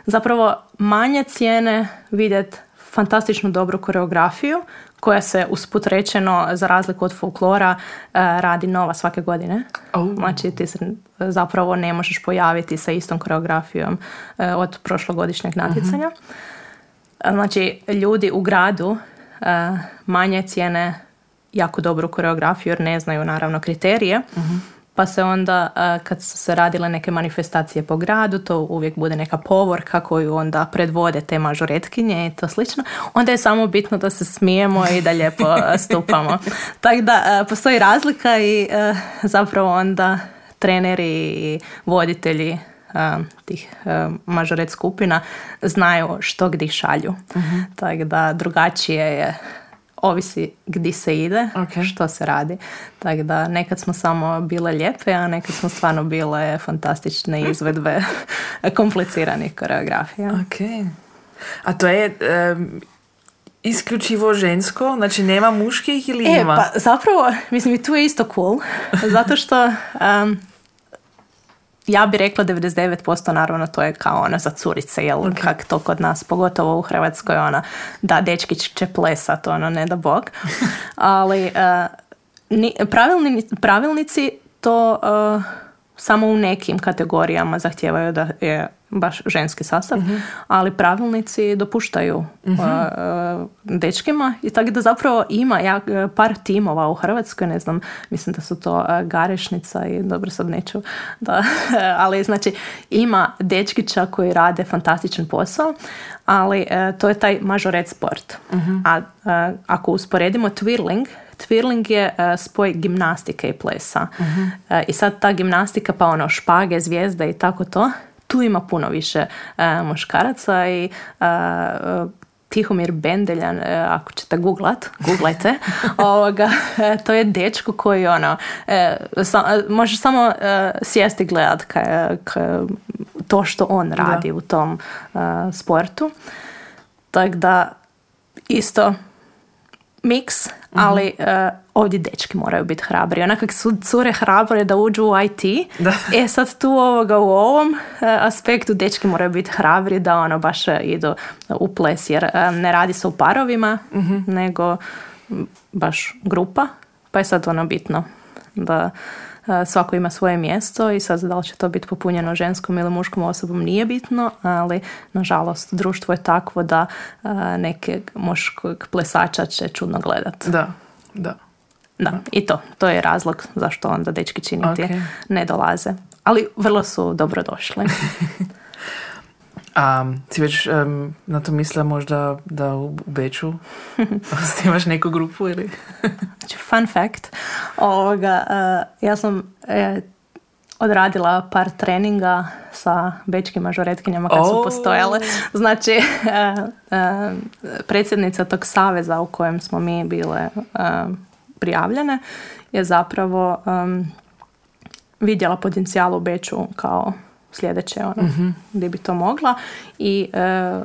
zapravo manje cijene vidjeti fantastičnu dobru koreografiju koja se usput rečeno za razliku od folklora e, radi nova svake godine. Oh. Znači ti se zapravo ne možeš pojaviti sa istom koreografijom e, od prošlogodišnjeg natjecanja. uh Znači ljudi u gradu manje cijene jako dobru koreografiju jer ne znaju naravno kriterije. uh pa se onda kad su se radile neke manifestacije po gradu, to uvijek bude neka povorka koju onda predvode te mažoretkinje i to slično, onda je samo bitno da se smijemo i da lijepo <laughs> stupamo. Tako da postoji razlika i zapravo onda treneri i voditelji tih mažoret skupina znaju što gdje šalju. uh Tako da drugačije je ovisi gdje se ide, okay. što se radi. Tako da nekad smo samo bile lijepe, a nekad smo stvarno bile fantastične izvedbe <laughs> kompliciranih koreografija. Ok. A to je um, isključivo žensko? Znači nema muških ili e, ima? Pa zapravo, mislim i tu je isto cool. <laughs> zato što ja bi rekla 99% naravno to je kao ona za curice, jel okay. kak to kod nas, pogotovo u Hrvatskoj ona da dečkić će plesat, ono ne da bog. <laughs> Ali uh, pravilnici to uh, samo u nekim kategorijama zahtijevaju da je baš ženski sastav, mhm. ali pravilnici dopuštaju uh dečkima i tako da zapravo ima ja, par timova u Hrvatskoj, ne znam, mislim da su to Garešnica i dobro sad neću, da, <laughs> ali znači ima dečkića koji rade fantastičan posao, ali to je taj mažoret sport. Mhm. A ako usporedimo twirling, Twirling je spoj gimnastike i plesa. I sad ta gimnastika, pa ono špage, zvijezde i tako to, tu ima puno više uh, muškaraca i uh, Tihomir Bendeljan, e, ako ćete googlat, googlajte, <laughs> ovoga, to je dečko koji ono, sa, možeš samo sjesti gledat to što on radi u tom sportu. Tako da isto miks, ali uh, ovdje dečki moraju biti hrabri. Onako su cure hrabre da uđu u IT, <laughs> da. e sad tu ovoga u ovom uh, aspektu dečki moraju biti hrabri da ono baš e, idu u ples, jer ne radi se u parovima, mhm. nego baš grupa, pa je sad ono bitno da svako ima svoje mjesto i sad da li će to biti popunjeno ženskom ili muškom osobom nije bitno, ali nažalost društvo je takvo da neke muškog plesača će čudno gledat. Da, da. Da, i to. To je razlog zašto onda dečki činiti okay. ne dolaze. Ali vrlo su dobro došli. <laughs> A si već na to mislila možda da u Beču <laughs> imaš neku grupu ili? Znači, fun fact. Ovoga, uh, ja sam e, odradila par treninga sa bečkim mažoretkinjama kad su postojale. Znači, uh, predsjednica tog saveza u kojem smo mi bile prijavljene je zapravo vidjela potencijal u Beču kao sljedeće ono, mm gdje bi to mogla i e,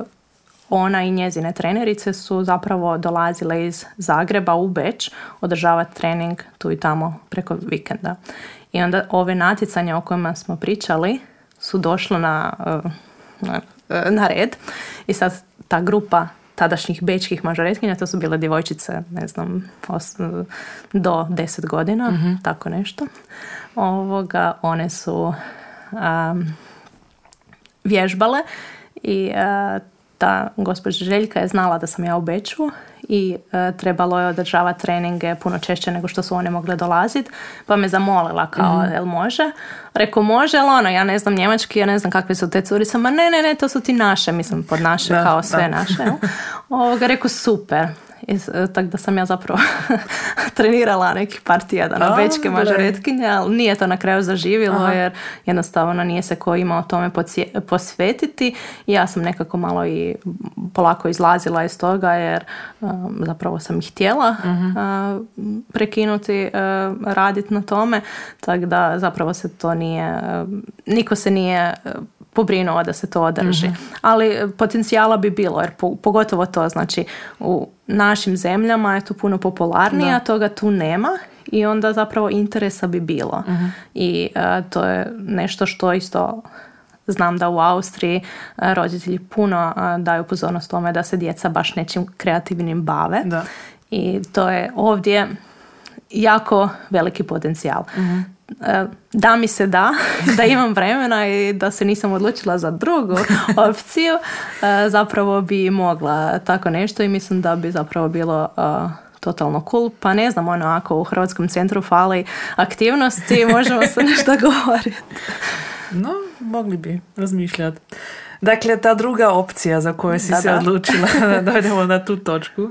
ona i njezine trenerice su zapravo dolazile iz Zagreba u Beč održavati trening tu i tamo preko vikenda. I onda ove natjecanja o kojima smo pričali su došle na, e, na, e, na red i sad ta grupa tadašnjih bečkih mažoretkinja, to su bile djevojčice, ne znam, do deset godina, mhm. tako nešto. Ovoga, one su vježbale i uh, ta gospođa Željka je znala da sam ja u Beču i e, trebalo je održavati treninge puno češće nego što su one mogle dolaziti, pa me zamolila kao, mm jel može? Rekao, može, ali ono, ja ne znam njemački, ja ne znam kakve su te curice, ma ne, ne, ne, to su ti naše, mislim, pod naše, kao sve naše. <laughs> Ovoga, rekao, super. I, e, tako da sam ja zapravo <laughs> trenirala neki par tjedana bečke mažoretkinje, ali nije to na kraju zaživjelo jer jednostavno nije se ko imao tome posvetiti. I ja sam nekako malo i polako izlazila iz toga jer um, zapravo sam ih htjela uh prekinuti uh, raditi na tome. Tako da zapravo se to nije, niko se nije pobrinuo da se to održi. Mhm. Ali potencijala bi bilo, jer pogotovo to znači u našim zemljama je to puno popularnije, a toga tu nema i onda zapravo interesa bi bilo. Mhm. I e, to je nešto što isto znam da u Austriji e, roditelji puno uh, daju pozornost tome da se djeca baš nečim kreativnim bave. Da. I to je ovdje jako veliki potencijal. Mhm. E, da mi se da, <laughs> da imam vremena i da se nisam odlučila za drugu <laughs> opciju, e, zapravo bi mogla tako nešto i mislim da bi zapravo bilo e, totalno cool. Pa ne znam, ono, ako u Hrvatskom centru fali aktivnosti, <laughs> možemo se nešto govoriti. No, mogli bi razmišljati. Dakle, ta druga opcija za koju si se odlučila da dojdemo na tu točku.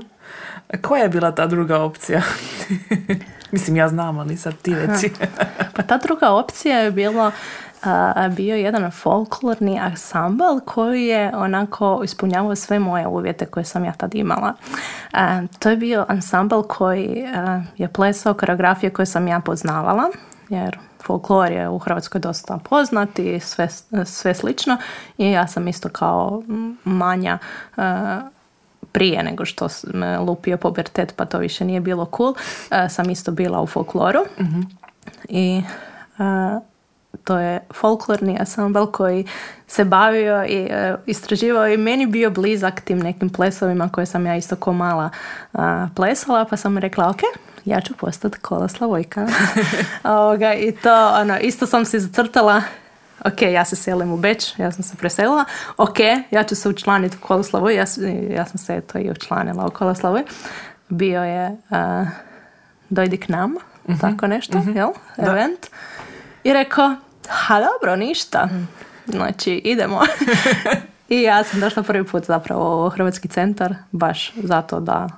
Koja je bila ta druga opcija? Mislim, ja znam, ali sad ti reci. pa ta druga opcija je bilo bio jedan folklorni ansambl koji je onako ispunjavao sve moje uvjete koje sam ja tad imala. to je bio ansambl koji je plesao koreografije koje sam ja poznavala, jer folklor je u Hrvatskoj dosta poznat i sve, sve slično i ja sam isto kao manja prije nego što me lupio pubertet pa to više nije bilo cool, e, sam isto bila u folkloru. Mhm. I e, to je folklorni ansambl koji se bavio i uh, istraživao i meni bio blizak tim nekim plesovima koje sam ja isto ko mala plesala, pa sam rekla ok, ja ću postati kola Slavojka. <laughs> I to, ono, isto sam se zacrtala ok, ja se selim u Beč, ja sam se preselila, ok, ja ću se učlaniti u Koloslavu, ja, ja sam se to i učlanila u Koloslavu. Bio je uh, dojdi k nam, mhm. tako nešto, mm jel, event. I rekao, ha dobro, ništa. Mhm. Znači, idemo. <laughs> I ja sam došla prvi put zapravo u Hrvatski centar, baš zato da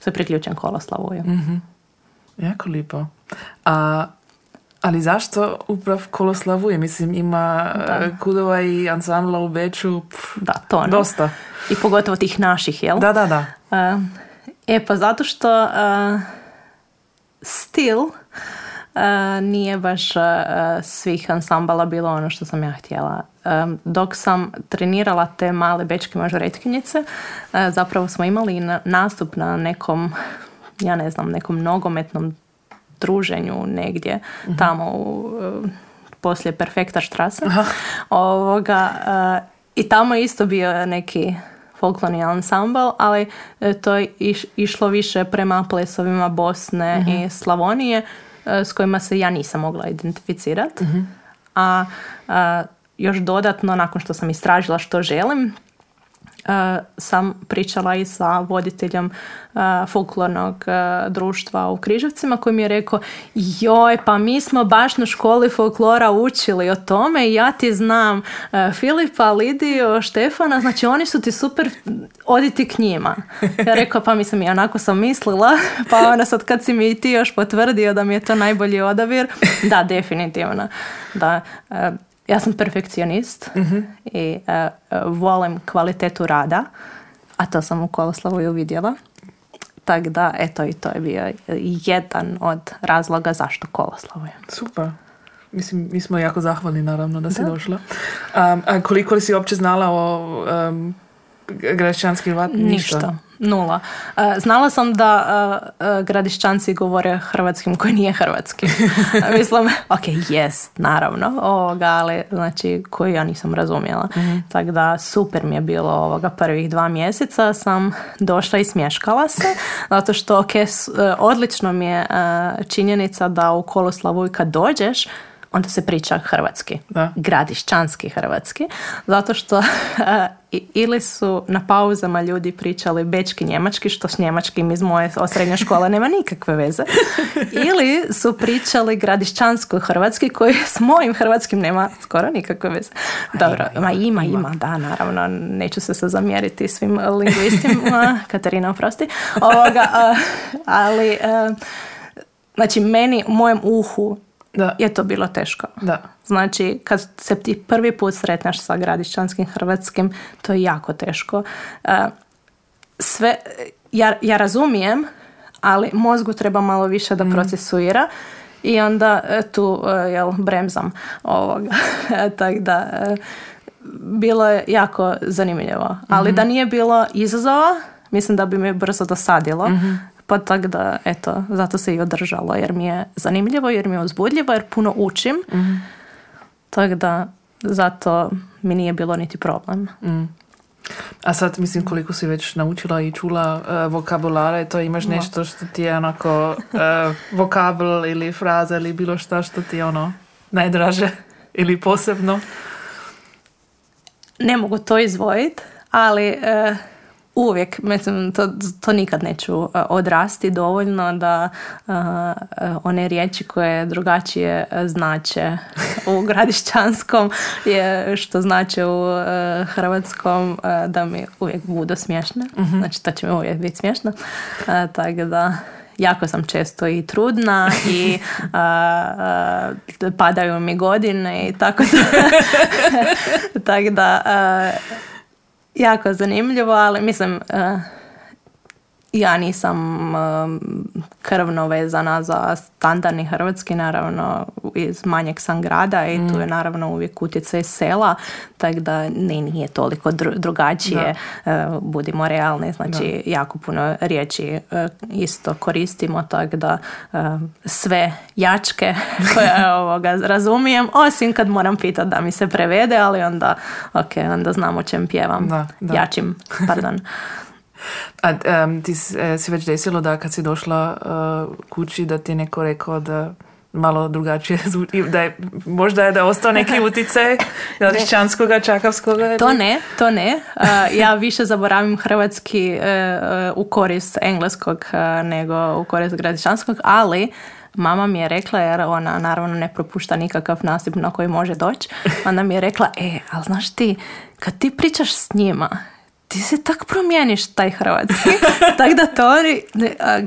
se priključim Koloslavu. mm Jako lipo. A ali zašto uprav Koloslavuje? Mislim, ima da. E, kudova i ansambla u Beču. da, to ono. Dosta. I pogotovo tih naših, jel? Da, da, da. Uh, e, pa zato što uh, stil uh, nije baš svih ansambala bilo ono što sam ja htjela. Dok sam trenirala te male bečke mažoretkinjice, zapravo smo imali nastup na nekom, ja ne znam, nekom nogometnom druženju negdje mhm. tamo u, e, poslije Perfekta štrasa. Ovoga, e, I tamo je isto bio neki folklorni ansambl, ali e, to je išlo više prema plesovima Bosne i mhm. Slavonije s kojima se ja nisam mogla identificirati. Mhm. A, a još dodatno, nakon što sam istražila što želim, sam pričala i sa voditeljem e, folklornog e, društva u Križevcima koji mi je rekao joj pa mi smo baš na školi folklora učili o tome i ja ti znam Filipa, Lidiju, Štefana, znači oni su ti super, oditi k njima. Ja rekao pa mislim i onako sam mislila, pa onda sad kad si mi ti još potvrdio da mi je to najbolji odabir, da definitivno. Da, ja sam perfekcionist mhm. i uh, volim kvalitetu rada, a to sam u Koloslavu i uvidjela. Tako da, eto, i to je bio jedan od razloga zašto Koloslavu. Super. Mislim, mi smo jako zahvalni naravno da si došla. Um, a koliko li si uopće znala o um, građanskih Ništa. Nula. E, znala sam da uh, gradišćanci govore hrvatskim koji nije hrvatski. <laughs> Mislim, ok, jest, naravno, ovoga, ali znači koji ja nisam razumjela. mm Tako da super mi je bilo ovoga prvih dva mjeseca sam došla i smješkala se, <laughs> zato što ok, odlično mi je činjenica da u Koloslavu i kad dođeš, onda se priča hrvatski. Da. Gradišćanski hrvatski. Zato što <laughs> i- ili su na pauzama ljudi pričali bečki njemački, što s njemačkim iz moje srednje škole nema nikakve veze. <laughs> Ili su pričali gradišćansko hrvatski, koji s mojim hrvatskim nema skoro nikakve veze. Dobro, ma ima, ima, da, naravno, neću se sad zamjeriti svim lingvistima, <laughs> Katarina, oprosti. Ovoga, ali, znači, meni, u mojem uhu Da. je to bilo teško. Da. Znači, kad se ti prvi put sretneš sa gradišćanskim hrvatskim, to je jako teško. E, Sve, ja, ja razumijem, ali mozgu treba malo više da procesuira i onda e, tu e, jel, bremzam ovoga. <laughs> Tako da, bilo je jako zanimljivo. Ali da nije bilo izazova, mislim da bi mi brzo dosadilo. Pa tako da, eto, zato se i održalo, jer mi je zanimljivo, jer mi je uzbudljivo, jer puno učim. Tako da, zato mi nije bilo niti problem. A sad, mislim, koliko si već naučila i čula e, vokabulare, to imaš nešto što ti je onako e, vokabl ili fraza ili bilo šta što ti je ono najdraže <laughs> ili posebno. Ne mogu to izvojiti, ali e, uvijek, mislim, to, to nikad neću e, odrasti dovoljno da e, one riječi koje drugačije znače u <laughs> gradišćanskom je što znače u e, hrvatskom e, da mi uvijek budu smiješne. Znači, to će mi uvijek biti smiješno. Tako da jako sam često i trudna i <laughs> a, a, padaju mi godine i tako da. <laughs> tako da a, jako zanimljivo, ali mislim a, ja nisam um, krvno vezana za standardni hrvatski, naravno iz manjeg sam grada i tu je naravno uvijek utjecaj sela, tako da ne, nije toliko dru- drugačije, uh, budimo realni, znači jako puno riječi uh, isto koristimo, tako da uh, sve jačke <laughs> koje <laughs> ovoga razumijem, osim kad moram pitati da mi se prevede, ali onda, ok, onda znam o čem pjevam, Da, da. jačim, pardon. <laughs> A em, ti s- e, si već desilo da kad si došla e, kući da ti je neko rekao da malo drugačije <laughs> zvuči, da je, možda je da je ostao neki <laughs> utjecaj gradišćanskoga, čakavskoga. To ne, to ne. Uh, ja više zaboravim hrvatski uh, uh, u korist engleskog uh, nego u korist gradišćanskog, ali mama mi je rekla, jer ona naravno ne propušta nikakav nasip na koji može doći, <laughs> onda mi je rekla, e, ali znaš ti, kad ti pričaš s njima, ti se tak promijeniš taj hrvatski. <laughs> Tako da to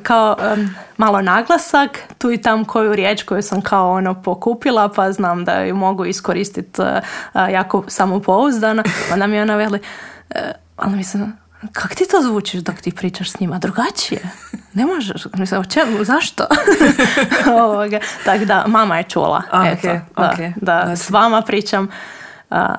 kao em, malo naglasak, tu i tam koju riječ koju sam kao ono pokupila, pa znam da ju mogu iskoristiti a, a, jako samopouzdano. Onda mi je ona veli, e, ali mislim, kak ti to zvučiš dok ti pričaš s njima? Drugačije. Ne možeš. Mislim, o čemu? Zašto? <laughs> Tako da, mama je čula. A, Eto, okej, da, okej. da Znači- s vama pričam a,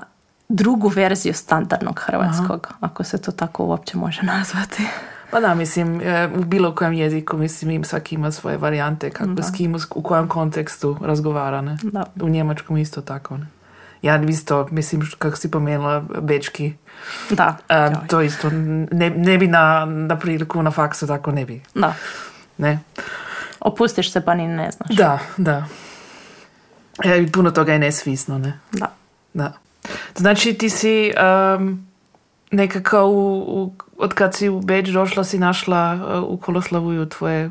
drugu verziju standardnog hrvatskog, ako se to tako uopće može nazvati. Pa da, mislim, e, u bilo kojem jeziku, mislim, im svaki ima svoje varijante, kako s kim, u kojem kontekstu razgovara, ne? Da. U njemačkom isto tako, ne? Ja isto, mislim, kako si pomenula, bečki, Da, e, to isto, ne, ne bi na, na priliku na faksu tako ne bi, da. ne? Opustiš se pa ni ne znaš. Da, da. E, puno toga je nesvisno, ne? Da. Da. Znači ti si um, nekako u, u, od kad si u Beč došla si našla uh, u Koloslavuju tvoje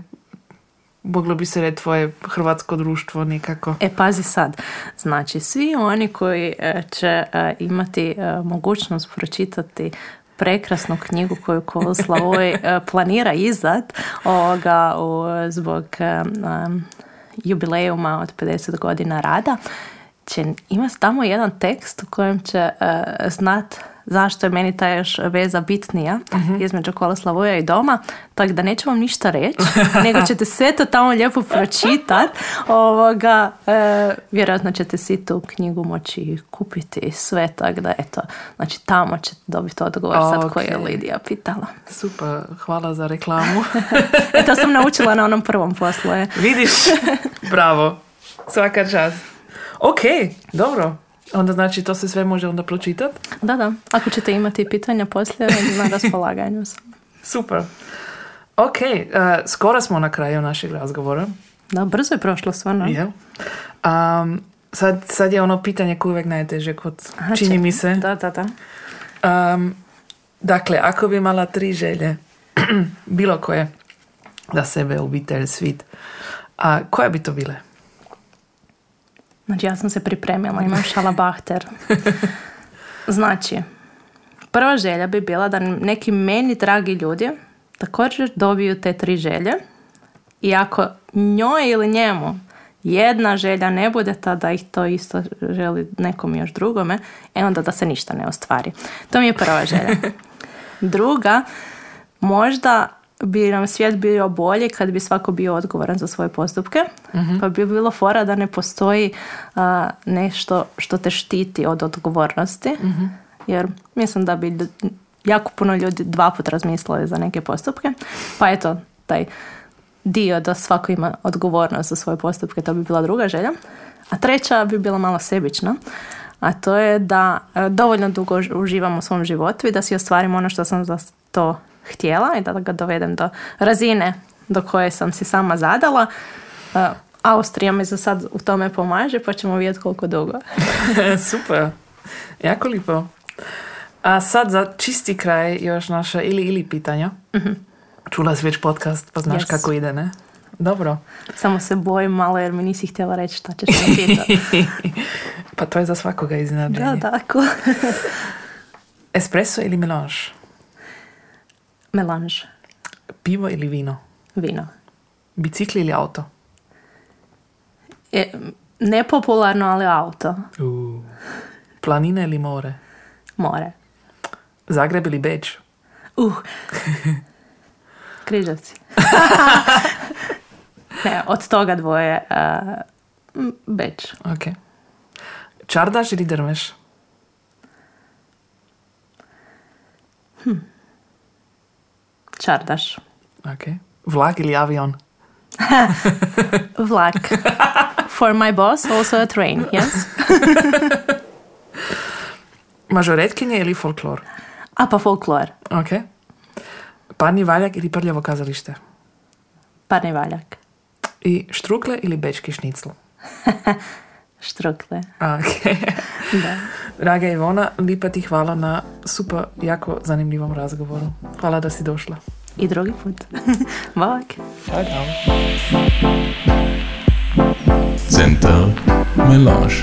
moglo bi se reći tvoje hrvatsko društvo nekako. E, pazi sad. Znači, svi oni koji e, će e, imati mogućnost pročitati prekrasnu knjigu koju Koloslavoj planira izdat ovoga zbog um, jubileuma od 50 godina rada, će imati tamo jedan tekst u kojem će e, znat zašto je meni ta još veza bitnija između Koloslavoja i doma, tako da neću vam ništa reći, <laughs> nego ćete sve to tamo lijepo pročitat. Ovoga, e, vjerojatno ćete si tu knjigu moći kupiti i sve, tako da eto, znači tamo ćete dobiti odgovor sad koji je. Lidija pitala. Super, hvala za reklamu. <laughs> E, to sam naučila na onom prvom poslu. je. Vidiš? <laughs> Bravo. Svaka čast. Ok, dobro. Onda znači to se sve može onda pročitati. Da, da. Ako ćete imati pitanja poslije, <laughs> na raspolaganju sam. Super. Ok, uh, skoro smo na kraju našeg razgovora. Da, brzo je prošlo stvarno. Jel? Um, sad, sad je ono pitanje koje uvijek najteže kod, Aha, čini mi se. Da, da, da. Um, dakle, ako bi imala tri želje, <clears throat> bilo koje, za sebe, obitelj, svit, a koje bi to bile? Znači, ja sam se pripremila, imam šalabahter. Znači, prva želja bi bila da neki meni dragi ljudi također dobiju te tri želje i ako njoj ili njemu jedna želja ne bude ta da ih to isto želi nekom još drugome, e onda da se ništa ne ostvari. To mi je prva želja. <laughs> Druga, možda bi nam svijet bio bolji kad bi svako bio odgovoran za svoje postupke, pa bi bilo fora da ne postoji nešto što te štiti od odgovornosti, jer mislim da bi jako puno ljudi dva put razmislili za neke postupke, pa eto, taj dio da svako ima odgovornost za svoje postupke, to bi bila druga želja. A treća bi bila malo sebična, a to je da e, dovoljno dugo uživam u svom životu i da si ostvarim ono što sam za to htjela i da ga dovedem do razine do koje sam si sama zadala. Uh, Austrija mi za sad u tome pomaže, pa ćemo vidjeti koliko dugo. <laughs> Super, jako lipo. A sad za čisti kraj još naša ili ili pitanja. uh Čula si već podcast, pa znaš kako ide, ne? Dobro. Samo se bojim malo jer mi nisi htjela reći šta ćeš mi pitati. <laughs> pa to je za svakoga iznenađenje. Da, tako. Espresso ili melange? Melange. Pivo ili vino? Vino. Bicikli ili auto? E, nepopularno, ali auto. Uh. Planine ili more? More. Zagreb ili Beč? Uh. <laughs> Križevci. <laughs> ne, od toga dvoje uh, Beč. Ok. Čardaš ili drmeš? Hm. Čardaš. Ok. Vlak ili avion? <laughs> Vlak. For my boss, also a train, yes? <laughs> Mažoretkinje ili folklor? A pa folklor. Ok. Parni valjak ili prljavo kazalište? Parni valjak. I štrukle ili bečki šnicl? <laughs> štrukle. Ok. da. Draga Ivona, lipa ti hvala na super, jako zanimljivom razgovoru. Hvala da si došla. I drugi put. <laughs> Bog. Ćao, čao. Centar Melange.